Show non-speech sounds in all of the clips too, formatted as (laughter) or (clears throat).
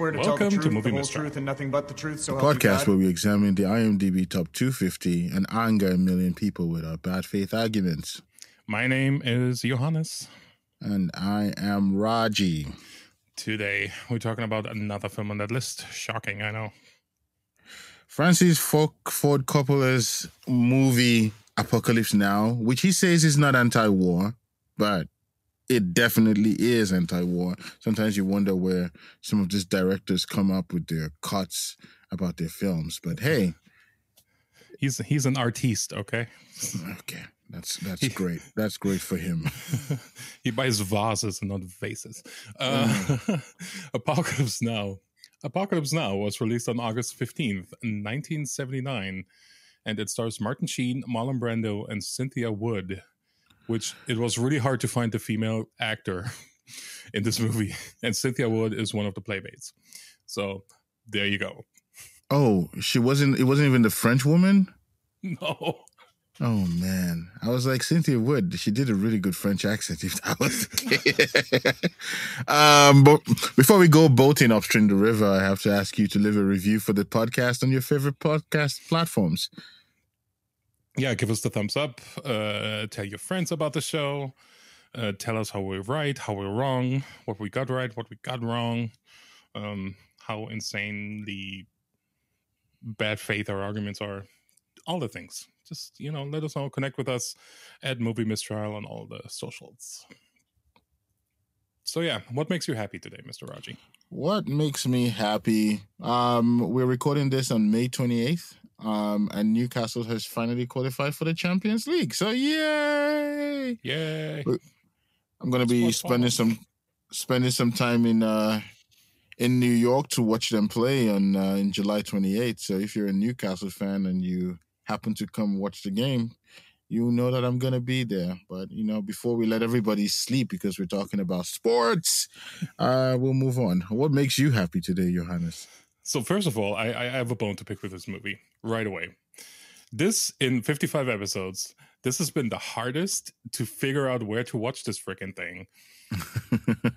swear to Welcome tell the to truth, Movie the whole Mistrial. truth, and nothing but the truth. So help you podcast where we examine the IMDb top 250 and anger a million people with our bad faith arguments. My name is Johannes. And I am Raji. Today, we're talking about another film on that list. Shocking, I know. Francis Ford, Ford Coppola's movie Apocalypse Now, which he says is not anti-war, but it definitely is anti-war. Sometimes you wonder where some of these directors come up with their cuts about their films. But hey, He's he's an artiste, okay? okay, that's that's great. That's great for him. (laughs) he buys vases and not vases. Uh, Mm. (laughs) Apocalypse Now. Apocalypse Now was released on August 15th, 1979, and it stars Martin Sheen, Marlon Brando, and Cynthia Wood, which it was really hard to find the female actor (laughs) in this movie. (laughs) And Cynthia Wood is one of the playmates. So there you go. Oh, she wasn't. It wasn't even the French woman. (laughs) No. Oh man, I was like Cynthia Wood. She did a really good French accent. If that was, um, but before we go boating upstream the river, I have to ask you to leave a review for the podcast on your favorite podcast platforms. Yeah, give us the thumbs up. Uh, tell your friends about the show. Uh, tell us how we're right, how we're wrong, what we got right, what we got wrong, um, how insanely bad faith our arguments are, all the things. Just you know, let us know. Connect with us at Movie Mistrial on all the socials. So yeah, what makes you happy today, Mr. Raji? What makes me happy? Um, we're recording this on May twenty eighth. Um, and Newcastle has finally qualified for the Champions League. So yay! Yay! I'm gonna be spending some spending some time in uh in New York to watch them play on uh, in July 28th. So if you're a Newcastle fan and you happen to come watch the game, you know that I'm gonna be there. But you know, before we let everybody sleep because we're talking about sports, uh, we'll move on. What makes you happy today, Johannes? So first of all, I, I have a bone to pick with this movie right away. This in 55 episodes, this has been the hardest to figure out where to watch this freaking thing.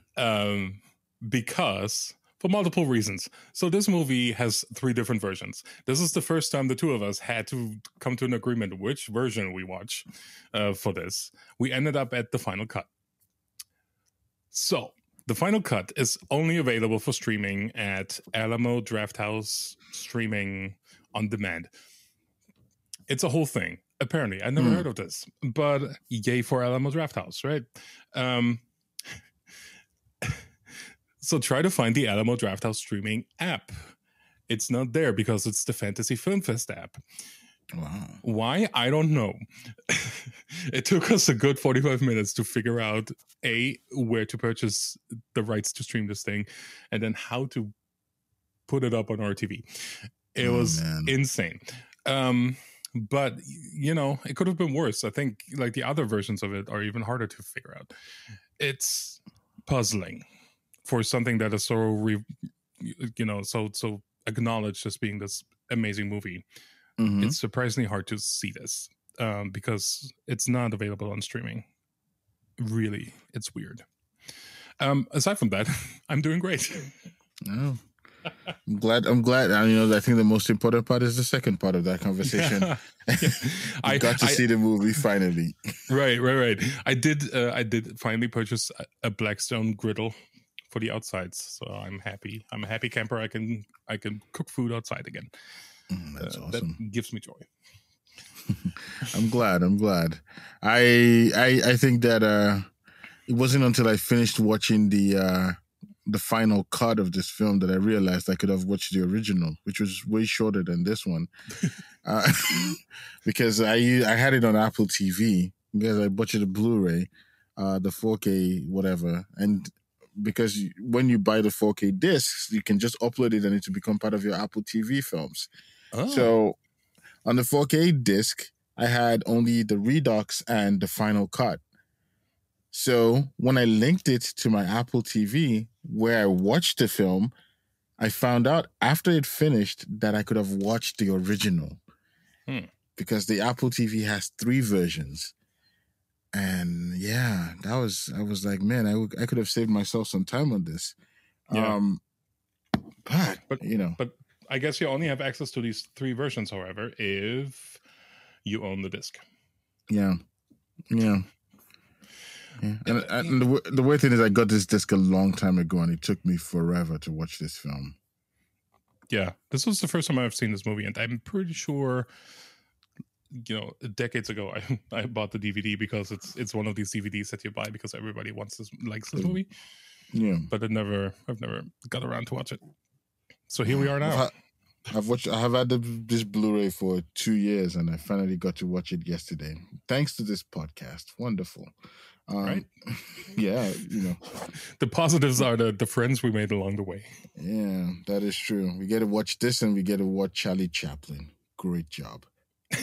(laughs) um, because for multiple reasons. So this movie has three different versions. This is the first time the two of us had to come to an agreement which version we watch uh, for this. We ended up at the final cut. So the final cut is only available for streaming at Alamo Drafthouse Streaming on Demand. It's a whole thing. Apparently, I never Hmm. heard of this, but yay for Alamo Drafthouse, right? Um, (laughs) so try to find the Alamo Drafthouse streaming app. It's not there because it's the Fantasy Film Fest app. Wow. Why? I don't know. (laughs) it took us a good 45 minutes to figure out A, where to purchase the rights to stream this thing, and then how to put it up on our TV. It Oh, was man. insane. Um, but you know, it could have been worse. I think like the other versions of it are even harder to figure out. It's puzzling for something that is so re- you know, so so acknowledged as being this amazing movie Mhm. it's surprisingly hard to see this um, because it's not available on streaming. Really, it's weird. Um, aside from that, (laughs) I'm doing great. Oh. I'm glad. I'm glad. I you know. I think the most important part is the second part of that conversation. (laughs) (laughs) I I got to I- see the movie finally. right, right, right. I did. Uh, I did finally purchase a, a Blackstone griddle for the outsides, so I'm happy. I'm a happy camper. I can I can cook food outside again. Mm, That's Uh, awesome. That gives me joy. (laughs) I'm glad. I'm glad. I I I think that uh it wasn't until I finished watching the uh the final cut of this film that I realized I could have watched the original, which was way shorter than this one. (laughs) uh, (laughs) because I I had it on Apple TV because I bought the Blu-ray, uh the 4K whatever, and because when you buy the 4K discs, you can just upload it and it will become part of your Apple TV films. Oh, So on the 4K disc, I had only the Redux and the final cut. So when I linked it to my Apple TV, where I watched the film, I found out after it finished that I could have watched the original Hmm. because the Apple TV has three versions. And yeah, that was I was like, man, I, w- I could have saved myself some time on this. Yeah. Um, but, But- you know, But I guess you only have access to these three versions, however, if you own the disc. yeah, yeah. Yeah. And, and the, the weird thing is, I got this disc a long time ago, and it took me forever to watch this film. Yeah, this was the first time I've seen this movie, and I'm pretty sure, you know, decades ago I, (laughs) I bought the DVD because it's it's one of these DVDs that you buy because everybody wants this likes this Mm. movie, Yeah. but I never I've never got around to watch it. So here we are now. I've watched. I have had the, this Blu-ray for two years, and I finally got to watch it yesterday, thanks to this podcast. Wonderful, um, Right. (laughs) Yeah, you know, The positives are the the friends we made along the way. yeah, that is true. We get to watch this, and we get to watch Charlie Chaplin. Great job. (laughs)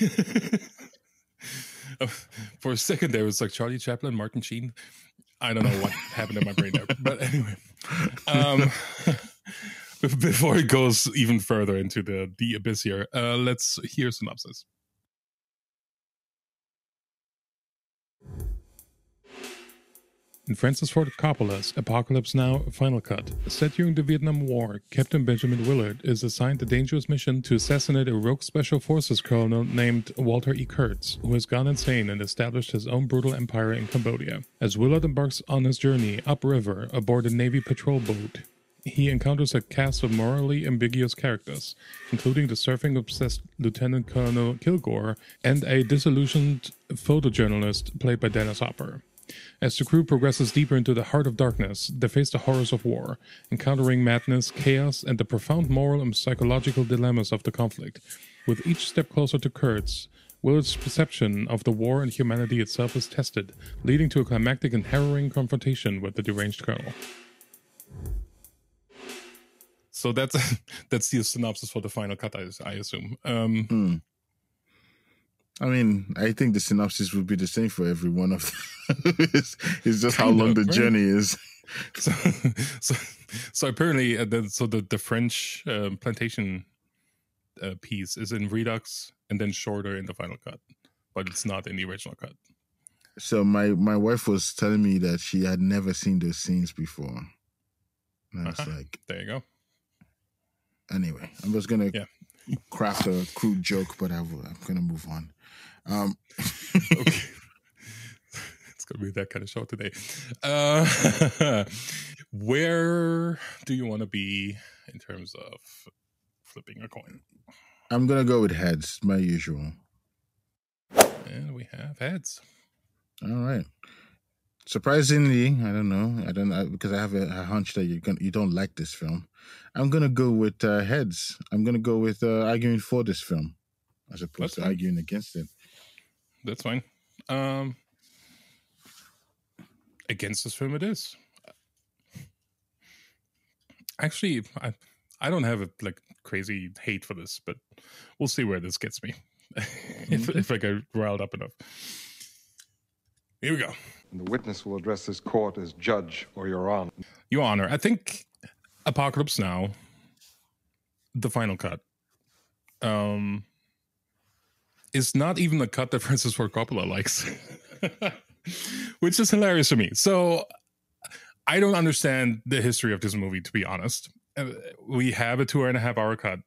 For a second there, it was like Charlie Chaplin, Martin Sheen. I don't know what happened in my brain there, but anyway. (laughs) Um, (laughs) before it goes even further into the the abyss here, uh, let's hear synopsis. In Francis Ford Coppola's Apocalypse Now Final Cut, set during the Vietnam War, Captain Benjamin Willard is assigned the dangerous mission to assassinate a rogue special forces colonel named Walter E. Kurtz, who has gone insane and established his own brutal empire in Cambodia. As Willard embarks on his journey upriver aboard a Navy patrol boat, he encounters a cast of morally ambiguous characters, including the surfing obsessed Lieutenant Colonel Kilgore and a disillusioned photojournalist played by Dennis Hopper. As the crew progresses deeper into the heart of darkness, they face the horrors of war, encountering madness, chaos, and the profound moral and psychological dilemmas of the conflict. With each step closer to Kurtz, Willard's perception of the war and humanity itself is tested, leading to a climactic and harrowing confrontation with the deranged colonel. So that's (laughs) that's the synopsis for the final cut, I, I assume. Um, Hmm. I mean, I think the synopsis would be the same for every one of them. (laughs) it's, it's just how long of, the right? journey is. (laughs) so, so, so apparently, uh, the, so the the French uh, plantation uh, piece is in Redux and then shorter in the final cut, but it's not in the original cut. So my my wife was telling me that she had never seen those scenes before. And I was Uh-huh. like, There you go. Anyway, I was gonna Yeah. craft a crude joke, but I I'm gonna move on. Um, (laughs) Okay. it's gonna be that kind of show today. Uh, (laughs) where do you want to be in terms of flipping a coin? I'm gonna go with heads, my usual. And we have heads. All right. Surprisingly, I don't know. I don't know because I have a, a hunch that you you don't like this film. I'm gonna go with uh, heads. I'm gonna go with uh, arguing for this film as opposed That's to fine. arguing against it. That's fine. Um, against this film, it is. Actually, I I don't have a like crazy hate for this, but we'll see where this gets me. (laughs) if if I get riled up enough. Here we go. And the witness will address this court as judge or your honor. Your Honor, I think Apocalypse Now, the final cut, um, is not even the cut that (laughs) Francis Ford Coppola likes, (laughs) which is hilarious to me. So I don't understand the history of this movie, to be honest. Uh, We have a two and a half hour cut.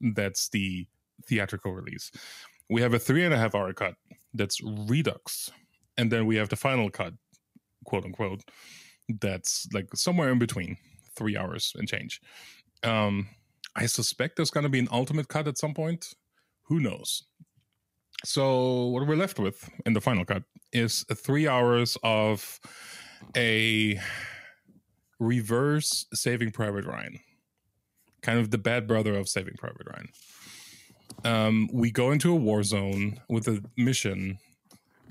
That's the theatrical release. We have a three and a half hour cut. That's Redux. And then we have the final cut, quote unquote, that's like somewhere in between three hours and change. Um, I suspect there's going to be an ultimate cut at some point. Who knows? So what we're left with in the final cut is three hours of a reverse Saving Private Ryan, kind of the bad brother of Saving Private Ryan. Um, we go into a war zone with a mission,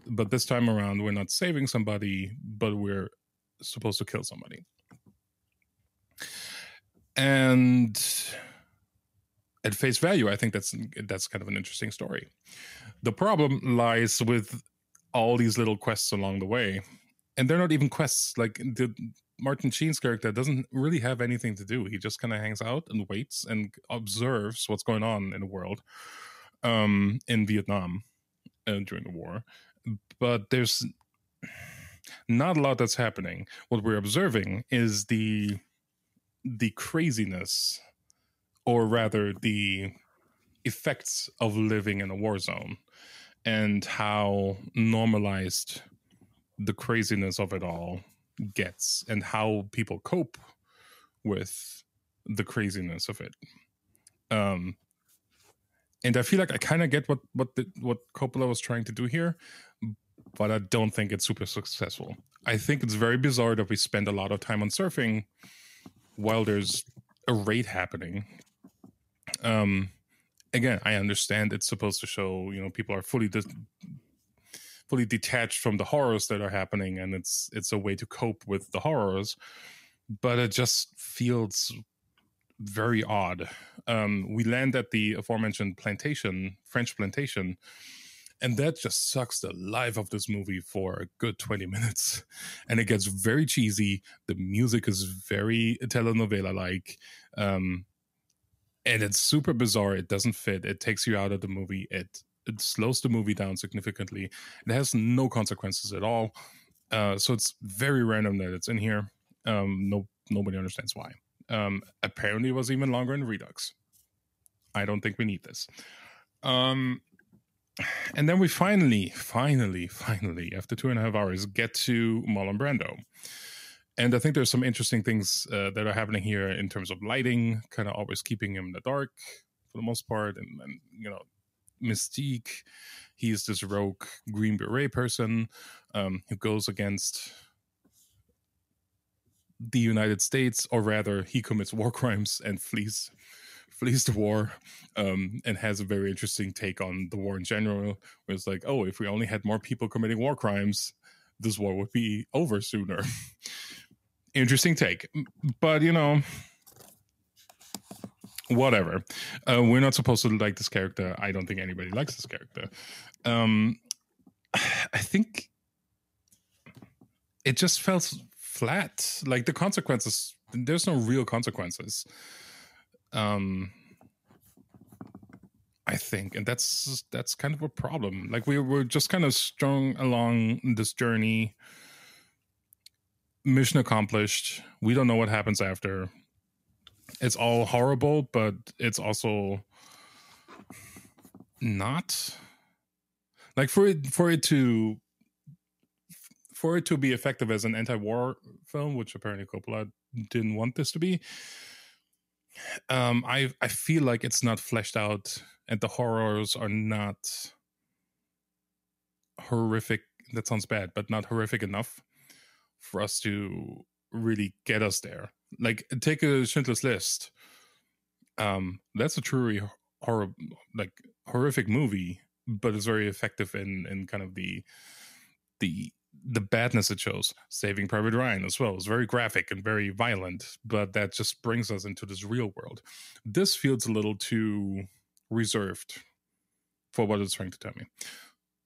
but this time around we're not saving somebody, but we're supposed to kill somebody. And at face value, I think that's that's kind of an interesting story. The problem lies with all these little quests along the way, and they're not even quests. Like the Martin Sheen's character doesn't really have anything to do. He just kind of hangs out and waits and observes what's going on in the world, um, in Vietnam uh, during the war. But there's not a lot that's happening. What we're observing is the the craziness or rather, the effects of living in a war zone and how normalized the craziness of it all gets and how people cope with the craziness of it. Um, and I feel like I kind of get what what the, what Coppola was trying to do here, but I don't think it's super successful. I think it's very bizarre that we spend a lot of time on surfing while there's a raid happening. Um, again, I understand it's supposed to show you know people are fully de- fully detached from the horrors that are happening, and it's it's a way to cope with the horrors. But it just feels very odd. Um, we land at the aforementioned plantation, French plantation, and that just sucks the life of this movie for a good 20 minutes. (laughs) And it gets very cheesy. The music is very telenovela like. Um, and it's super bizarre. It doesn't fit. It takes you out of the movie. It it slows the movie down significantly. It has no consequences at all. Uh, so it's very random that it's in here. Um, no, nobody understands why. Um, apparently, it was even longer in Redux. I don't think we need this. Um, and then we finally, finally, finally, after two and a half hours, get to Marlon Brando. And I think there's some interesting things uh, that are happening here in terms of lighting, kind of always keeping him in the dark for the most part, and, and you know, mystique. He's this rogue Green Beret person um, who goes against the United States, or rather, he commits war (laughs) crimes and flees flees the war, um, and has a very interesting take on the war in general. Where it's like, oh, if we only had more people committing war crimes, this war would be over sooner. (laughs) interesting take, but you know, whatever. Uh, we're not supposed to like this character. I don't think anybody likes this character. Um, I think it just felt flat. Like the consequences, there's no real consequences. Um, I think, and that's that's kind of a problem. Like we were just kind of strung along this journey. Mission accomplished. We don't know what happens after. It's all horrible, but it's also not like for it for it to for it to be effective as an anti-war film, which apparently Coppola didn't want this to be, um, I I feel like it's not fleshed out, and the horrors are not horrific. That sounds bad, but not horrific enough for us to really get us there. Like take a Schindler's List. Um, that's a truly horror, like horrific movie, but it's very effective in in kind of the the the badness it shows. Saving Private Ryan as well is very graphic and very violent, but that just brings us into this real world. This feels a little too reserved for what it's trying to tell me.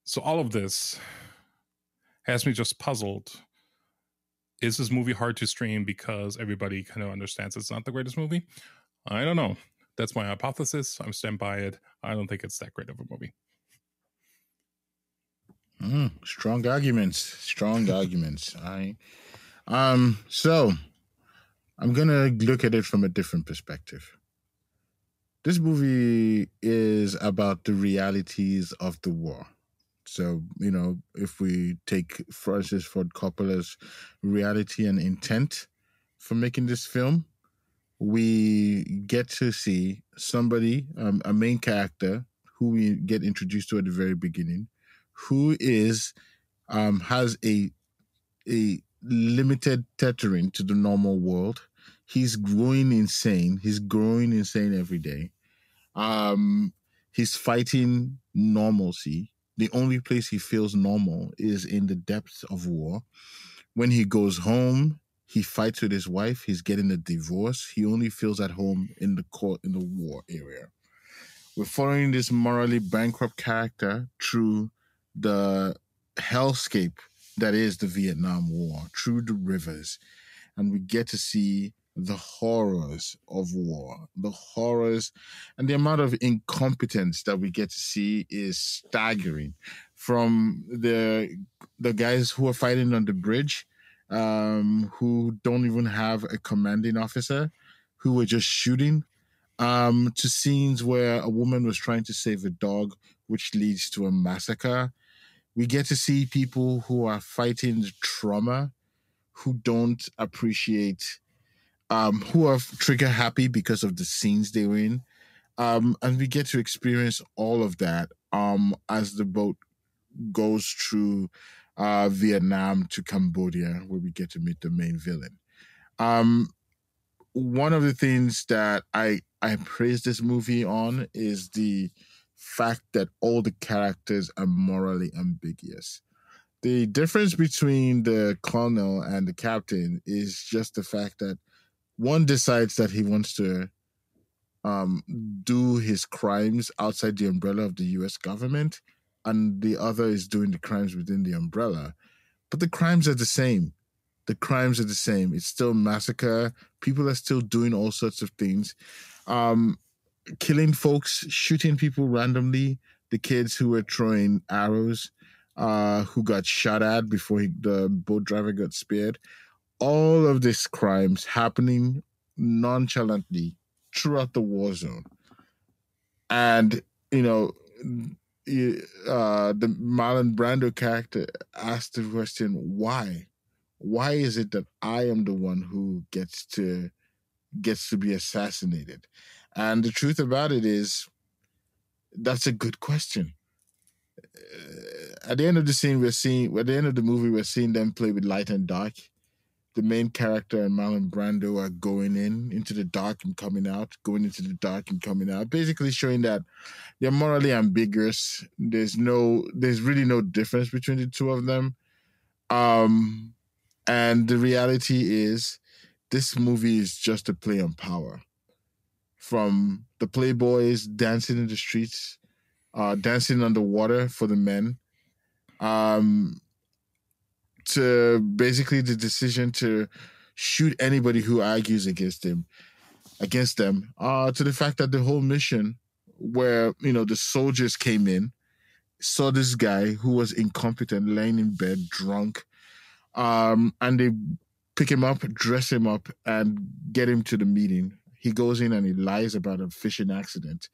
So all of this has me just puzzled. Is this movie hard to stream because everybody kind of understands it's not the greatest movie? I don't know. That's my hypothesis. I'm stand by it. I don't think it's that great of a movie. Mm, strong arguments. Strong arguments. I um so I'm gonna look at it from a different perspective. This movie is about the realities of the war. So, you know, if we take Francis Ford Coppola's reality and intent for making this film, we get to see somebody, um, a main character who we get introduced to at the very beginning, who is um, has a a limited tethering to the normal world. He's growing insane. He's growing insane every day. Um, he's fighting normalcy. The only place he feels normal is in the depths of war. When he goes home, he fights with his wife. He's getting a divorce. He only feels at home in the court in the war area. We're following this morally bankrupt character through the hellscape that is the Vietnam War through the rivers. And we get to see the horrors of war, the horrors, and the amount of incompetence that we get to see is staggering. From the the guys who are fighting on the bridge, um, who don't even have a commanding officer, who are just shooting um, to scenes where a woman was trying to save a dog, which leads to a massacre. We get to see people who are fighting trauma, who don't appreciate, um, who are trigger happy because of the scenes they were in. Um, and we get to experience all of that um, as the boat goes through uh, Vietnam to Cambodia, where we get to meet the main villain. Um, one of the things that I I praise this movie on is the fact that all the characters are morally ambiguous. The difference between the colonel and the captain is just the fact that one decides that he wants to um, do his crimes outside the umbrella of the US government, and the other is doing the crimes within the umbrella. But the crimes are the same. The crimes are the same. It's still massacre. People are still doing all sorts of things. Um, killing folks, shooting people randomly. The kids who were throwing arrows, uh, who got shot at before he, the boat driver got speared. All of these crimes happening nonchalantly throughout the war zone. And, you know, uh, the Marlon Brando character asked the question, why? Why is it that I am the one who gets to gets to be assassinated? And the truth about it is, that's a good question. Uh, at the end of the scene, we're seeing at the end of the movie, we're seeing them play with light and dark the main character and Marlon Brando are going in into the dark and coming out, going into the dark and coming out, basically showing that they're morally ambiguous. There's no, there's really no difference between the two of them. Um, and the reality is, this movie is just a play on power. From the playboys dancing in the streets, uh, dancing underwater for the men, um, to basically the decision to shoot anybody who argues against him against them uh to the fact that the whole mission where you know the soldiers came in saw this guy who was incompetent laying in bed drunk um and they pick him up dress him up and get him to the meeting he goes in and he lies about a fishing accident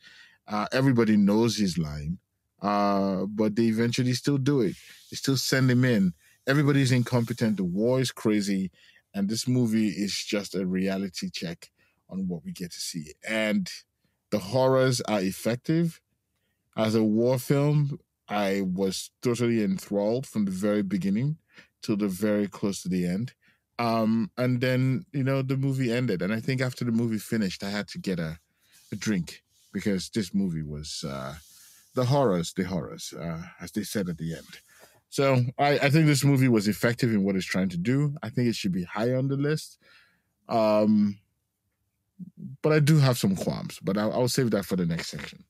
uh everybody knows he's lying uh but they eventually still do it they still send him in everybody's incompetent. The war is crazy, and this movie is just a reality check on what we get to see. And the horrors are effective. As a war film, I was totally enthralled from the very beginning till the very close to the end. Um, and then you know the movie ended, and I think after the movie finished, I had to get a, a drink because this movie was uh, the horrors, the horrors, uh, as they said at the end. So I, I think this movie was effective in what it's trying to do. I think it should be high on the list. Um, but I do have some qualms, but I'll, I'll save that for the next section.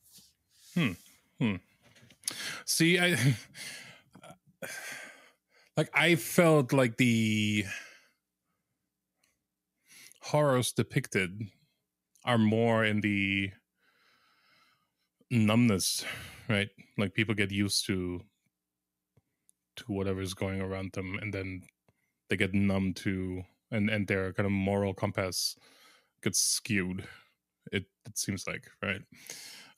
Hmm. Hmm. See, I (laughs) like I felt like the horrors depicted are more in the numbness, right? Like people get used to to whatever's going around them and then they get numb to and and their kind of moral compass gets skewed it it seems like right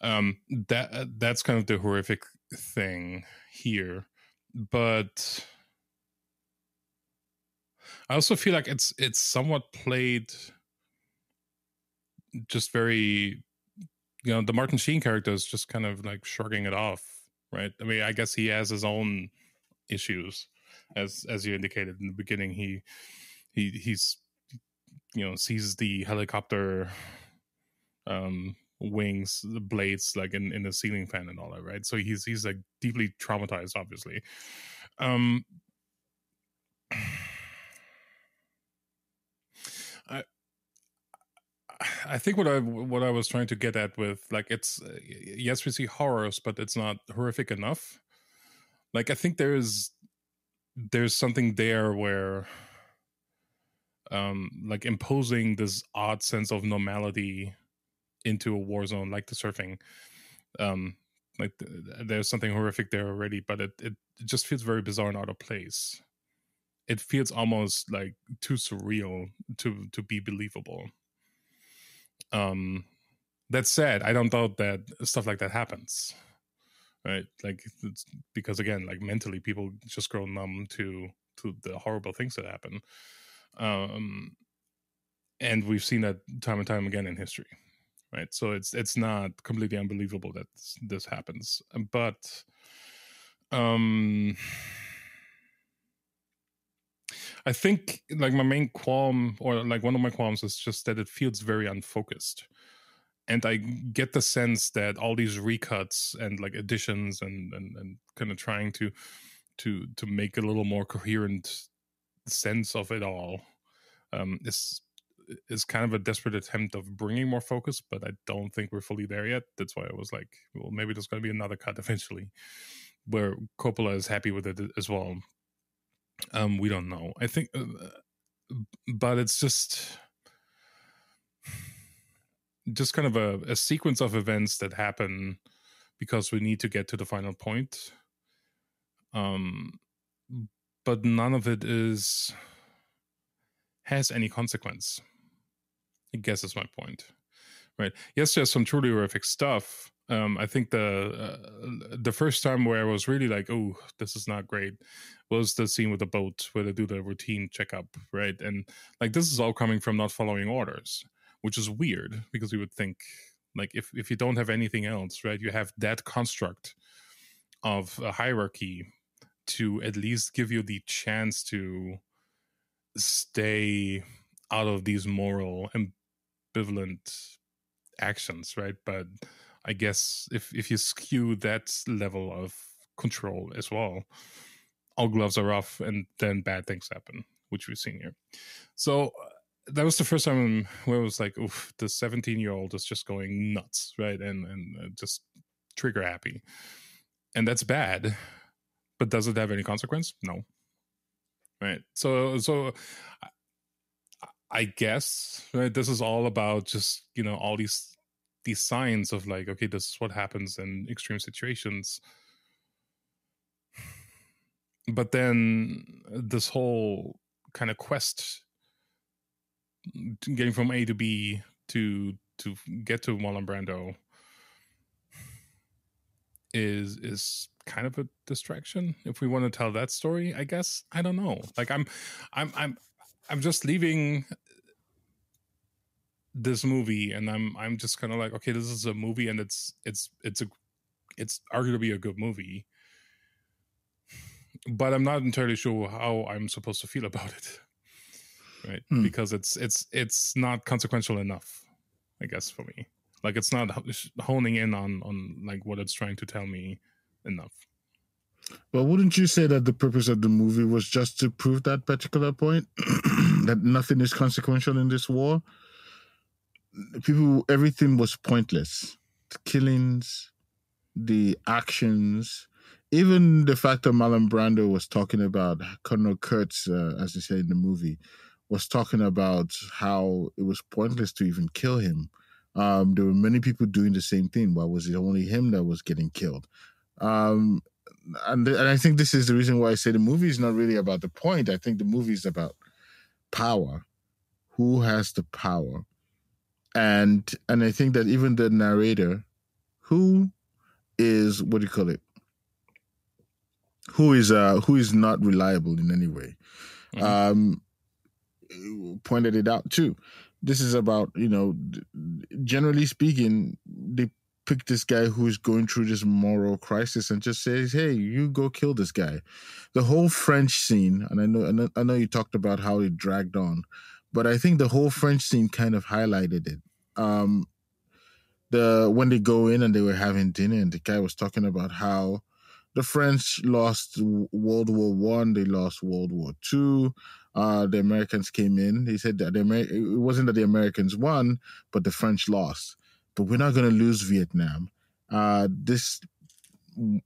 um that that's kind of the horrific thing here but i also feel like it's it's somewhat played just very you know the martin sheen character is just kind of like shrugging it off right? I mean i guess he has his own issues as as you indicated in the beginning. He he he's you know sees the helicopter um wings the blades like in in the ceiling fan and all that right? So he's he's like deeply traumatized obviously. Um i I think what I what I was trying to get at with like it's uh, yes we see horrors but it's not horrific enough. Like i think there's there's something there where um like imposing this odd sense of normality into a war zone like the surfing um like th- there's something horrific there already but it, it it just feels very bizarre and out of place it feels almost like too surreal to to be believable um that said, I don't doubt that stuff like that happens, right? Like because again, like mentally, people just grow numb to to the horrible things that happen, um, and we've seen that time and time again in history, right? So it's it's not completely unbelievable that this, this happens, but um. I think like my main qualm or like one of my qualms is just that it feels very unfocused and I get the sense that all these recuts and like additions and and, and kind of trying to to to make a little more coherent sense of it all um, is is kind of a desperate attempt of bringing more focus, but I don't think we're fully there yet. That's why I was like, well, maybe there's going to be another cut eventually, where Coppola is happy with it as well. Um, we don't know. I think, uh, but it's just just kind of a, a sequence of events that happen because we need to get to the final point. Um, but none of it is has any consequence. I guess is my point, right? Yes, there's some truly horrific stuff. Um, I think the uh, the first time where I was really like, "Oh, this is not great," was the scene with the boat where they do the routine checkup, right? And like this is all coming from not following orders which is weird because you would think like if if you don't have anything else, right? You have that construct of a hierarchy to at least give you the chance to stay out of these moral ambivalent actions, right? But I guess if if you skew that level of control as well, all gloves are off, and then bad things happen, which we've seen here. So that was the first time where it was like, oof, the 17 year old is just going nuts, right? And and uh, just trigger happy, and that's bad. But does it have any consequence? No. Right. So so. I guess right. This is all about just you know all these these signs of like okay, this is what happens in extreme situations. But then uh, this whole kind of quest getting from A to B to to get to Marlon Brando is is kind of a distraction if we want to tell that story i guess i don't know like i'm i'm i'm i'm just leaving this movie and i'm i'm just kind of like okay this is a movie and it's it's it's a it's arguably a good movie but i'm not entirely sure how i'm supposed to feel about it right? Hmm. Because it's it's it's not consequential enough, I guess, for me. Like it's not honing in on on like what it's trying to tell me enough. Well, wouldn't you say that the purpose of the movie was just to prove that particular point (clears throat) that nothing is consequential in this war? People, everything was pointless. The killings, the actions, even the fact that Marlon Brando was talking about Colonel Kurtz, uh, as they say in the movie, was talking about how it was pointless to even kill him. Um, there were many people doing the same thing. Why was it only him that was getting killed? Um, and, and I think this is the reason why I say the movie is not really about the point. I think the movie is about power. Who has the power? And and I think that even the narrator, who is what do you call it? Who is uh who is not reliable in any way. Mm-hmm. Um pointed it out too. This is about, you know, generally speaking, they pick this guy who's going through this moral crisis and just says, "Hey, you go kill this guy." The whole French scene, and I know, I know, you talked about how it dragged on, but I think the whole French scene kind of highlighted it. Um, the when they go in and they were having dinner, and the guy was talking about how the French lost World War One, they lost World War Two uh, the Americans came in. He said that the Amer- it wasn't that the Americans won, but the French lost. But we're not going to lose Vietnam. Uh, this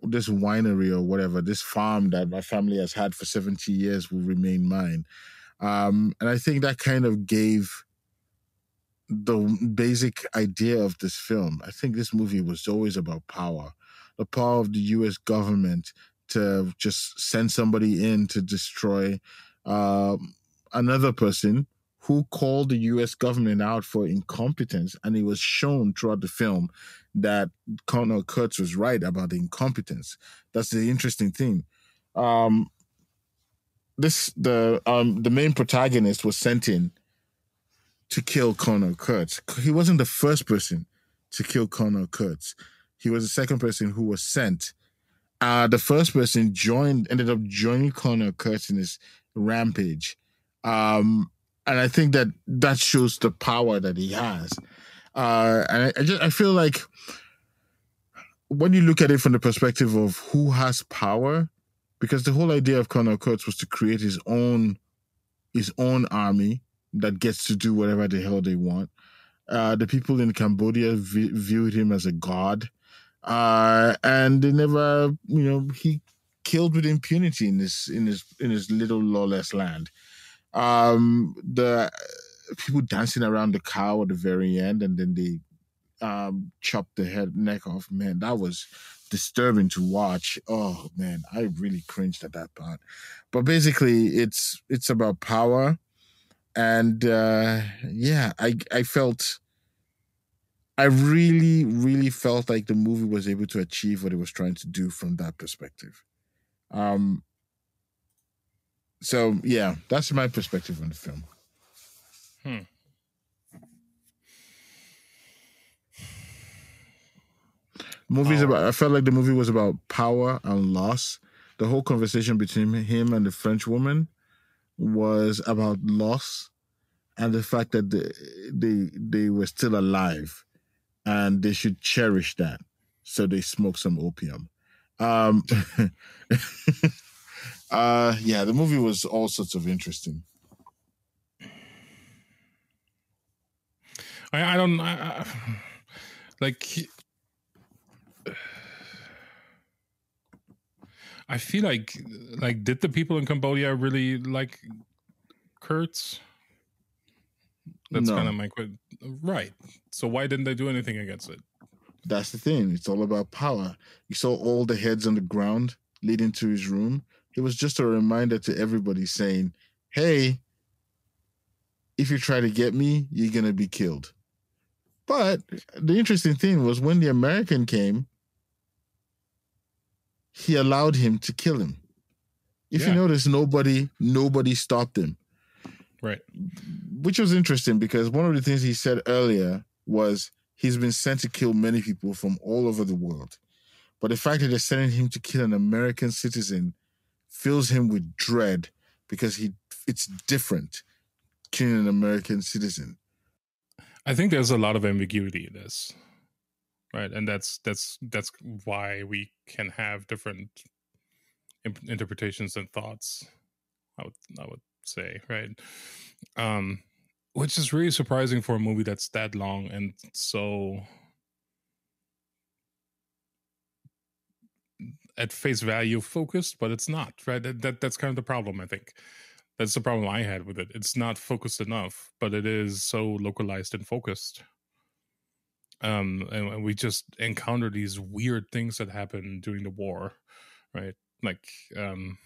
this winery or whatever, this farm that my family has had for 70 years will remain mine. Um, and I think that kind of gave the basic idea of this film. I think this movie was always about power, the power of the US government to just send somebody in to destroy uh, another person who called the US government out for incompetence. And it was shown throughout the film that Colonel Kurtz was right about the incompetence. That's the interesting thing. Um, this the um the main protagonist was sent in to kill Colonel Kurtz. He wasn't the first person to kill Colonel Kurtz. He was the second person who was sent. Uh, the first person joined, ended up joining Colonel Kurtz in his rampage. Um, and I think that that shows the power that he has. Uh, and I, I just I feel like when you look at it from the perspective of who has power, because the whole idea of Colonel Kurtz was to create his own his own army that gets to do whatever the hell they want. Uh, the people in Cambodia v- viewed him as a god, uh, and they never, you know, he killed with impunity in this in his in his little lawless land. Um, the people dancing around the cow at the very end, and then they um, chopped the head neck off. Man, that was disturbing to watch. Oh man, I really cringed at that part. But basically, it's it's about power, and uh, yeah, I I felt. I really, really felt like the movie was able to achieve what it was trying to do from that perspective. Um, so yeah, that's my perspective on the film. Hmm. Movies Power. about. I felt like the movie was about power and loss. The whole conversation between him and the French woman was about loss and the fact that they they, they were still alive and they should cherish that. So they smoked some opium. Um, (laughs) uh, yeah, the movie was all sorts of interesting. I, I don't I, I, like. (sighs) I feel like like did the people in Cambodia really like Kurtz? That's No. kind of my question. Right. So why didn't they do anything against it? That's the thing. It's all about power. You saw all the heads on the ground leading to his room. It was just a reminder to everybody saying, hey, if you try to get me, you're going to be killed. But the interesting thing was when the American came, he allowed him to kill him. If you notice, nobody, nobody stopped him Right. which was interesting because one of the things he said earlier was he's been sent to kill many people from all over the world. But the fact that they're sending him to kill an American citizen fills him with dread because he it's different killing an American citizen. I think there's a lot of ambiguity in this, right? And that's that's that's why we can have different interpretations and thoughts. I would I would say, right? Um, which is really surprising for a movie that's that long and so at face value focused, but it's not, right? That, that that's kind of the problem, I think. That's the problem I had with it. It's not focused enough, but it is so localized and focused. Um, and, we just encounter these weird things that happen during the war, right? Like, um,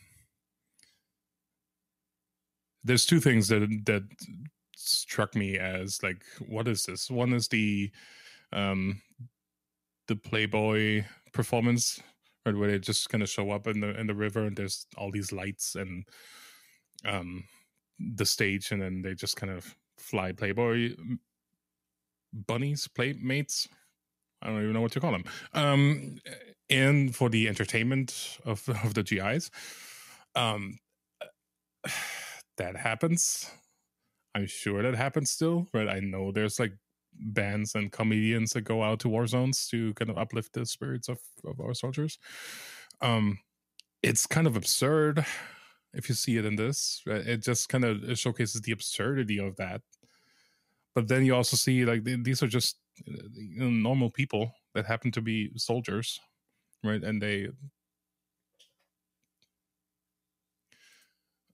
there's two things that that struck me as like, what is this? One is the, um, the Playboy performance, right, where they just kind of show up in the in the river, and there's all these lights and um the stage and then they just kind of fly playboy bunnies playmates i don't even know what to call them. Um and for the entertainment of (laughs) of the gis um that happens. I'm sure that happens still right i know there's like bands and comedians that go out to war zones to kind of uplift the spirits of of our soldiers. Um it's kind of absurd if you see it in this. Right? it just kind of showcases the absurdity of that but then you also see like these are just uh, you know, normal people that happen to be soldiers right and they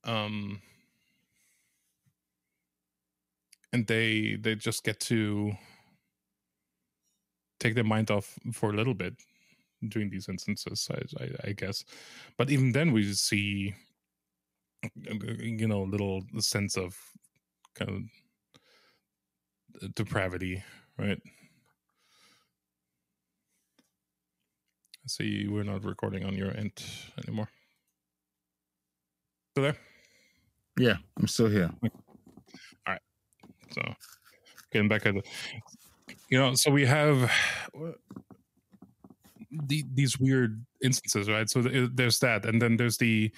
um and they they just get to take their mind off for a little bit during these instances I, I, I guess. But even then we see you know a little sense of kind of depravity, right? I see we're not recording on your end anymore. Still there? Yeah, I'm still here. All right. So getting back at the, you know, so we have the, these weird instances, right? So there's that, and then there's the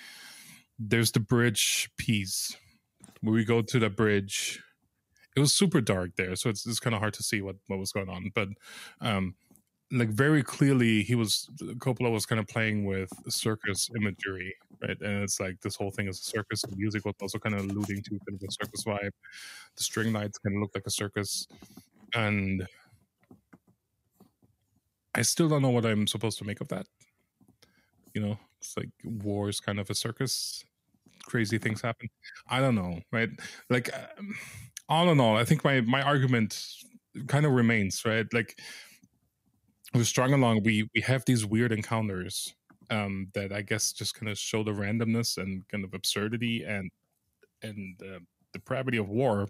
there's the bridge piece where we go to the bridge. It was super dark there, so it's it's kind of hard to see what what was going on, but um like very clearly he was Coppola was kind of playing with circus imagery, right? And it's like this whole thing is a circus. The music was also kind of alluding to kind of a circus vibe. The string lights kind of look like a circus, and I still don't know what I'm supposed to make of that. You know, it's like war is kind of a circus. Crazy things happen. I don't know, right? Like um, all in all, I think my my argument kind of remains right. Like we're strung along. We we have these weird encounters um, that I guess just kind of show the randomness and kind of absurdity and and uh, depravity of war.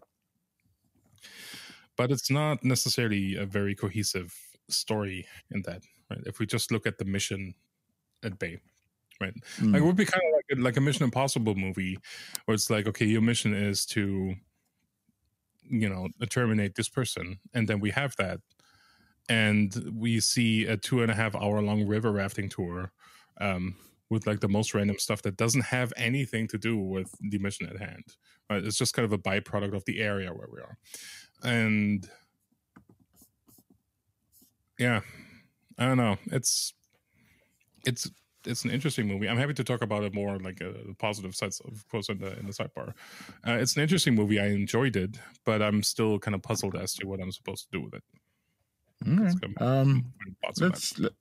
But it's not necessarily a very cohesive story in that. Right? If we just look at the mission at bay, right? Mm. Like it would be kind of like a, like a Mission Impossible movie, where it's like, okay, your mission is to, you know, terminate this person, and then we have that, and we see a two and a half hour long river rafting tour, um, with like the most random stuff that doesn't have anything to do with the mission at hand. Right? It's just kind of a byproduct of the area where we are, and yeah, I don't know. It's it's it's an interesting movie. I'm happy to talk about it more, like uh, the positive sides, of course, in the in the sidebar. Uh, it's an interesting movie. I enjoyed it, but I'm still kind of puzzled as to what I'm supposed to do with it. All right. Kind of Um, my thoughts on that. let's let,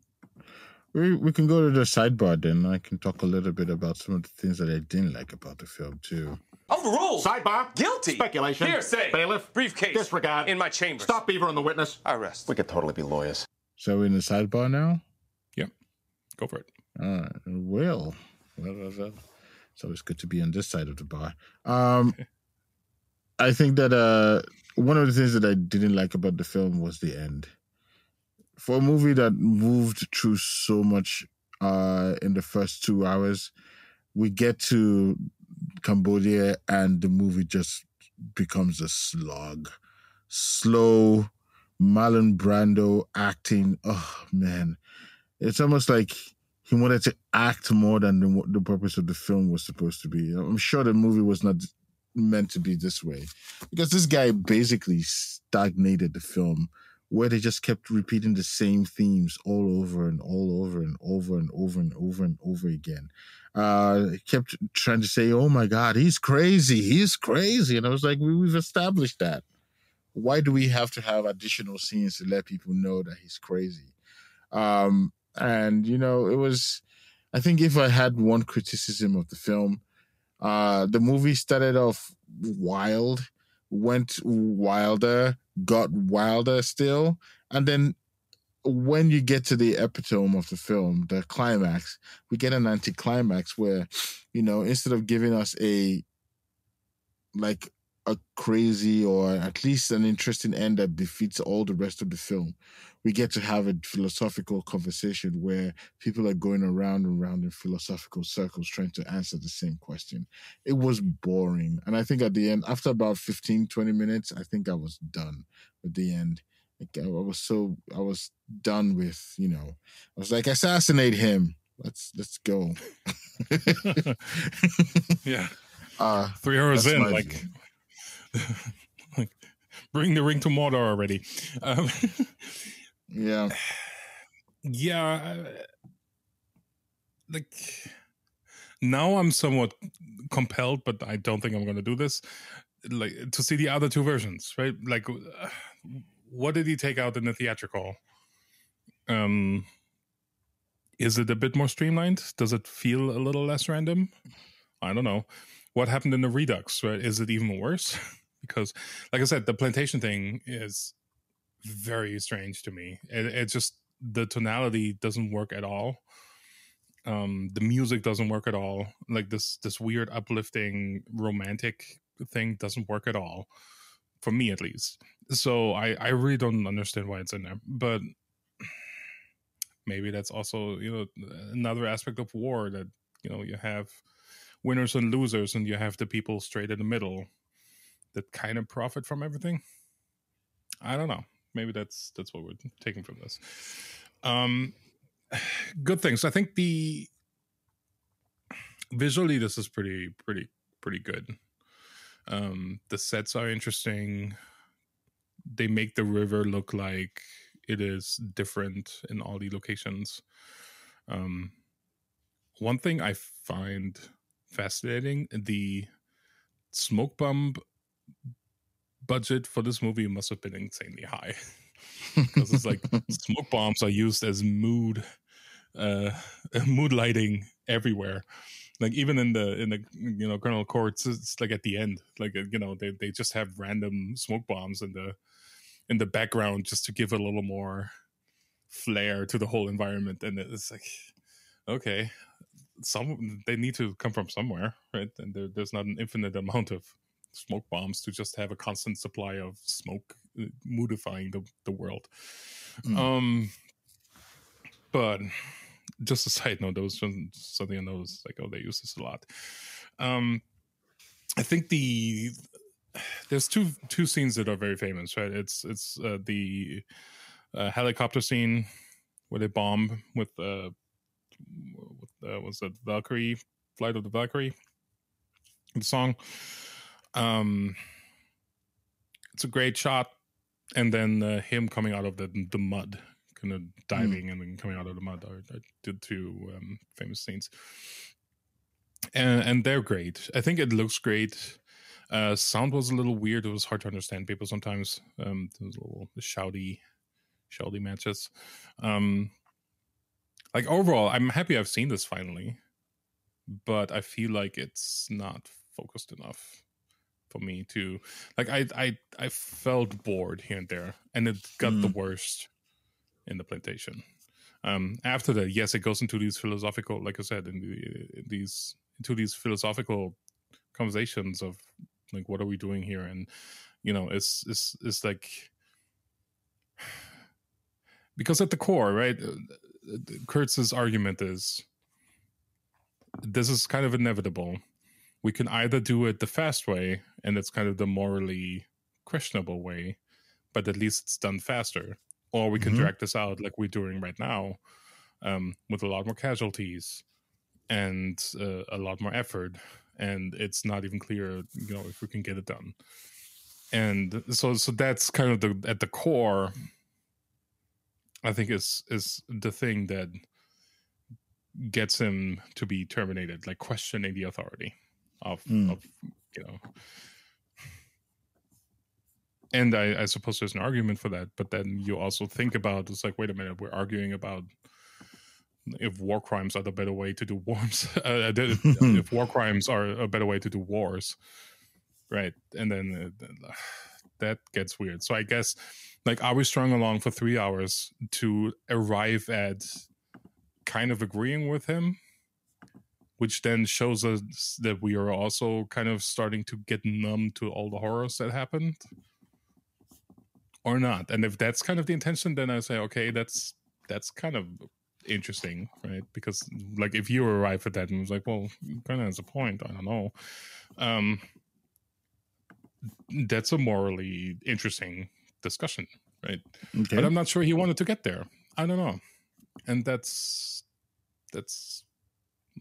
we we can go to the sidebar then. I can talk a little bit about some of the things that I didn't like about the film too. Overruled. Sidebar. Guilty. Speculation. Hearsay. Bailiff. Briefcase. Disregard. In my chamber. Stop Beaver and the witness. I rest. We could totally be lawyers. So we're in the sidebar now. Yep. Go for it. All right. Well, well, well, well. It's always good to be on this side of the bar. Um, (laughs) I think that uh, one of the things that I didn't like about the film was the end. For a movie that moved through so much uh, in the first two hours, we get to Cambodia and the movie just becomes a slog. Slow, Marlon Brando acting. Oh, man it's almost like he wanted to act more than the, the purpose of the film was supposed to be. I'm sure the movie was not meant to be this way because this guy basically stagnated the film where they just kept repeating the same themes all over and all over and over and over and over and over again. Uh, kept trying to say, "Oh my God, he's crazy! He's crazy!" And I was like, we, "We've established that. Why do we have to have additional scenes to let people know that he's crazy?" Um, and you know it was i think if i had one criticism of the film uh the movie started off wild went wilder got wilder still. And then when you get to the epitome of the film the climax we get an anticlimax where you know instead of giving us a like a crazy or at least an interesting end that defeats all the rest of the film we get to have a philosophical conversation where people are going around and around in philosophical circles trying to answer the same question. It was boring. And I think at the end, after about 15, 20 minutes, I think I was done with the end. Like I was so I was done with, you know, I was like, assassinate him. Let's let's go. (laughs) Yeah, (laughs) uh three hours in, like, (laughs) like, bring the ring to Mordor already. Um, yeah. yeah, uh, like now I'm somewhat compelled, but I don't think I'm going to do this. Like to see the other two versions, right? Like, uh, what did he take out in the theatrical? Um, is it a bit more streamlined? Does it feel a little less random? I don't know. What happened in the Redux? Right? Is it even worse? (laughs) because, like I said, the plantation thing is very strange to me. It, it just the tonality doesn't work at all. Um, the music doesn't work at all. Like this this weird uplifting romantic thing doesn't work at all, for me at least. So I I really don't understand why it's in there, but maybe that's also you know another aspect of war that you know you have winners and losers, and you have the people straight in the middle that kind of profit from everything. I don't know. Maybe that's that's what we're taking from this. Um, (sighs) good things. I think the visually this is pretty pretty pretty good. Um, the sets are interesting. They make the river look like it is different in all the locations. Um, one thing I find fascinating the smoke bomb budget for this movie must have been insanely high. (laughs) Because it's like (laughs) smoke bombs are used as mood uh (laughs) mood lighting everywhere. Like even in the in the you know colonel Kurtz it's like at the end like you know they, they just have random smoke bombs in the in the background just to give a little more flair to the whole environment. And it's like okay some they need to come from somewhere right? And there, there's not an infinite amount of smoke bombs to just have a constant supply of smoke modifying the, the world Mm. um but just a (laughs) side note, that was just something I noticed. Like, oh, they use this a lot. Um, I think the there's two two scenes that are very famous, right? It's it's uh, the uh, helicopter scene where they bomb with uh, with, uh was it Valkyrie Flight of the Valkyrie the song. Um, it's a great shot, and then uh, him coming out of the the mud kind of diving and then coming out of the mud are, are the two um, famous scenes, and and they're great. I think it looks great. Uh, sound was a little weird. It was hard to understand people sometimes. Um, there was a little shouty, shouty matches. Um, like overall, I'm happy I've seen this finally, but I feel like it's not focused enough for me to like. I I I felt bored here and there, and it got the worst in the plantation. Um, after that, yes, it goes into these philosophical, like I said, in, the, in these into these philosophical conversations of like, what are we doing here? And you know, it's it's it's like (sighs) because at the core, right? uh, Kurtz's argument is this is kind of inevitable. We can either do it the fast way, and it's kind of the morally questionable way, but at least it's done faster. Or we can Mhm. drag this out like we're doing right now um, with a lot more casualties and uh, a lot more effort and it's not even clear you know if we can get it done. And so so that's kind of the at the core i think is is the thing that gets him to be terminated like questioning the authority of Mm. of you know. And I, I suppose there's an argument for that but then you also think about it's like wait a minute we're arguing about if war crimes are the better way to do wars (laughs) uh, if, (laughs) if war crimes are a better way to do wars right? And then uh, that gets weird. So i guess like are we strung along for three hours to arrive at kind of agreeing with him which then shows us that we are also kind of starting to get numb to all the horrors that happened or not. And if that's kind of the intention then i say okay that's that's kind of interesting right? Because like if you arrive at that and it's like well kind of has a point i don't know. Um that's a morally interesting discussion right? Okay. but i'm not sure he wanted to get there. I don't know. And that's that's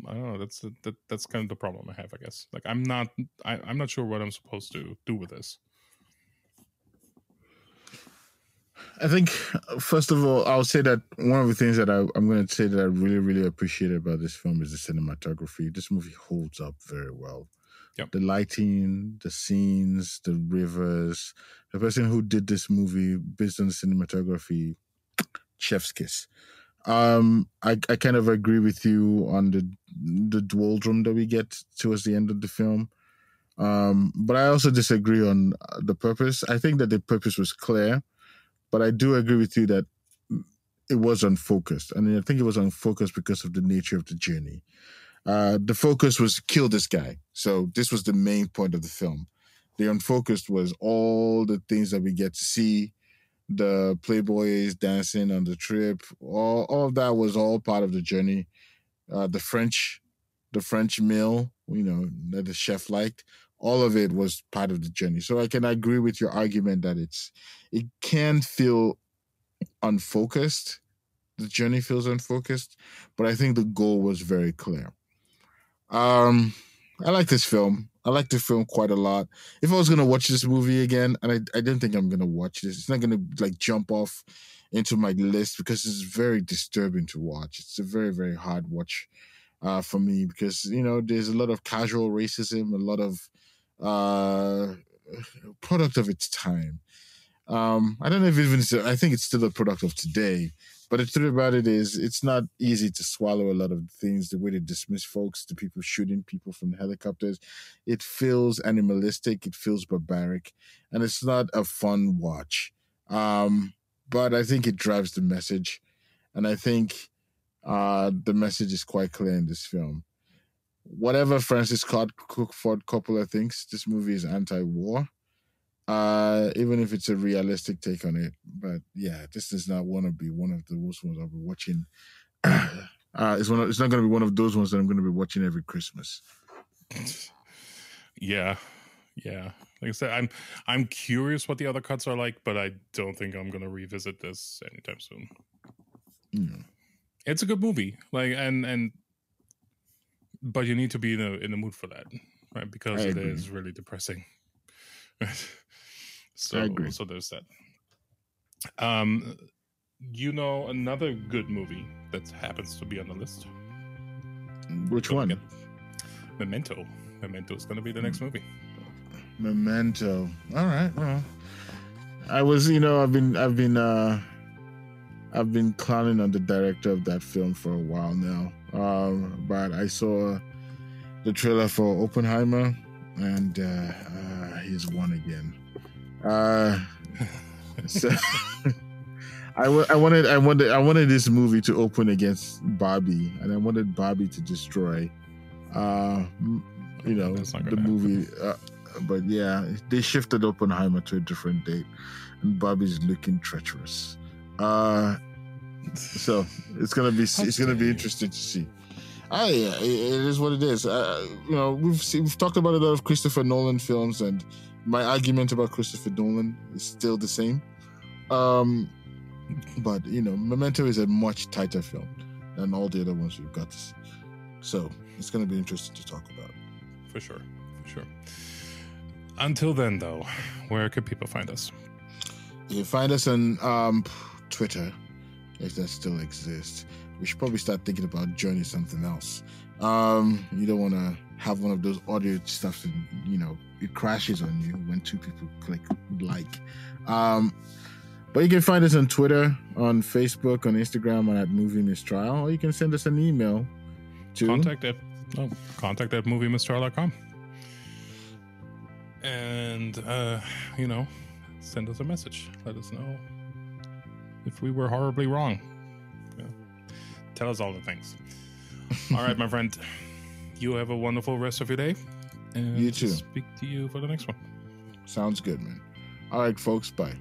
i don't know that's that, that's kind of the problem i have i guess like i'm not I, i'm not sure what i'm supposed to do with this I think first of all, I'll say that one of the things that I, I'm going to say that I really, really appreciate about this film is the cinematography. This movie holds up very well. Yep. The lighting, the scenes, the rivers. The person who did this movie based on the cinematography, chef's kiss. Um, I, I kind of agree with you on the the doldrum that we get towards the end of the film. Um, but I also disagree on uh, the purpose. I think that the purpose was clear but I do agree with you that it was unfocused. I And I think it was unfocused because of the nature of the journey. Uh, the focus was kill this guy. So this was the main point of the film. The Unfocused was all the things that we get to see, the Playboys dancing on the trip, all, all of that was all part of the journey. Uh, the French, the French meal, you know, that the chef liked, all of it was part of the journey. So I can agree with your argument that it's it can feel unfocused. The journey feels unfocused, but I think the goal was very clear. Um, I like this film. I like the film quite a lot. If I was gonna watch this movie again, and I, I don't think I'm gonna watch this, it's not gonna like jump off into my list because it's very disturbing to watch. It's a very, very hard watch uh, for me because you know there's a lot of casual racism, a lot of uh, product of its time. Um, I don't know if even I think it's still a product of today. But the truth about it is, it's not easy to swallow a lot of things. The way they dismiss folks, the people shooting people from helicopters, it feels animalistic. It feels barbaric, and it's not a fun watch. Um, but I think it drives the message, and I think uh, the message is quite clear in this film. Whatever Francis Ford Coppola thinks, this movie is anti-war uh even if it's a realistic take on it but yeah this is not want to be one of the worst ones i'll be watching. (clears throat) Uh it's one of, it's not going to be one of those ones that i'm going to be watching every christmas. Yeah yeah. Like i said i'm i'm curious what the other cuts are like but i don't think i'm going to revisit this anytime soon. Mm. it's a good movie like and and but you need to be in the in the mood for that right? Because it is really depressing (laughs) So, I agree. so there's that. Um, you know another good movie that happens to be on the list. Which one? Memento. Memento is going to be the next movie. Memento. All right. Well, I was, you know, I've been, I've been, uh, I've been clowning on the director of that film for a while now. Um, but I saw the trailer for Oppenheimer, and uh, uh, he's won again. Uh, so (laughs) I, w- I wanted I wanted I wanted this movie to open against Barbie, and I wanted Barbie to destroy, uh, you know, the movie. Uh, but yeah, they shifted Oppenheimer to a different date, and Barbie's looking treacherous. Uh, so it's gonna be it's gonna be interesting to see. I, it is what it is. Uh, you know, we've seen, we've talked about a lot of Christopher Nolan films, and my argument about Christopher Nolan is still the same. Um, but you know, Memento is a much tighter film than all the other ones we've got. So it's going to be interesting to talk about. For sure, for sure. Until then, though, where can people find us? You find us on um, Twitter, if that still exists. We should probably start thinking about joining something else. Um, you don't want to have one of those audio stuff and you know it crashes on you when two people click like. Um but you can find us on twitter on facebook on instagram and at movie mistrial or you can send us an email to contact at oh, contact at moviemistrial.com and uh you know send us a message. Let us know if we were horribly wrong. Yeah. tell us all the things. (laughs) All right my friend you have a wonderful rest of your day. And you too. Speak to you for the next one. Sounds good, man. All right, folks. Bye.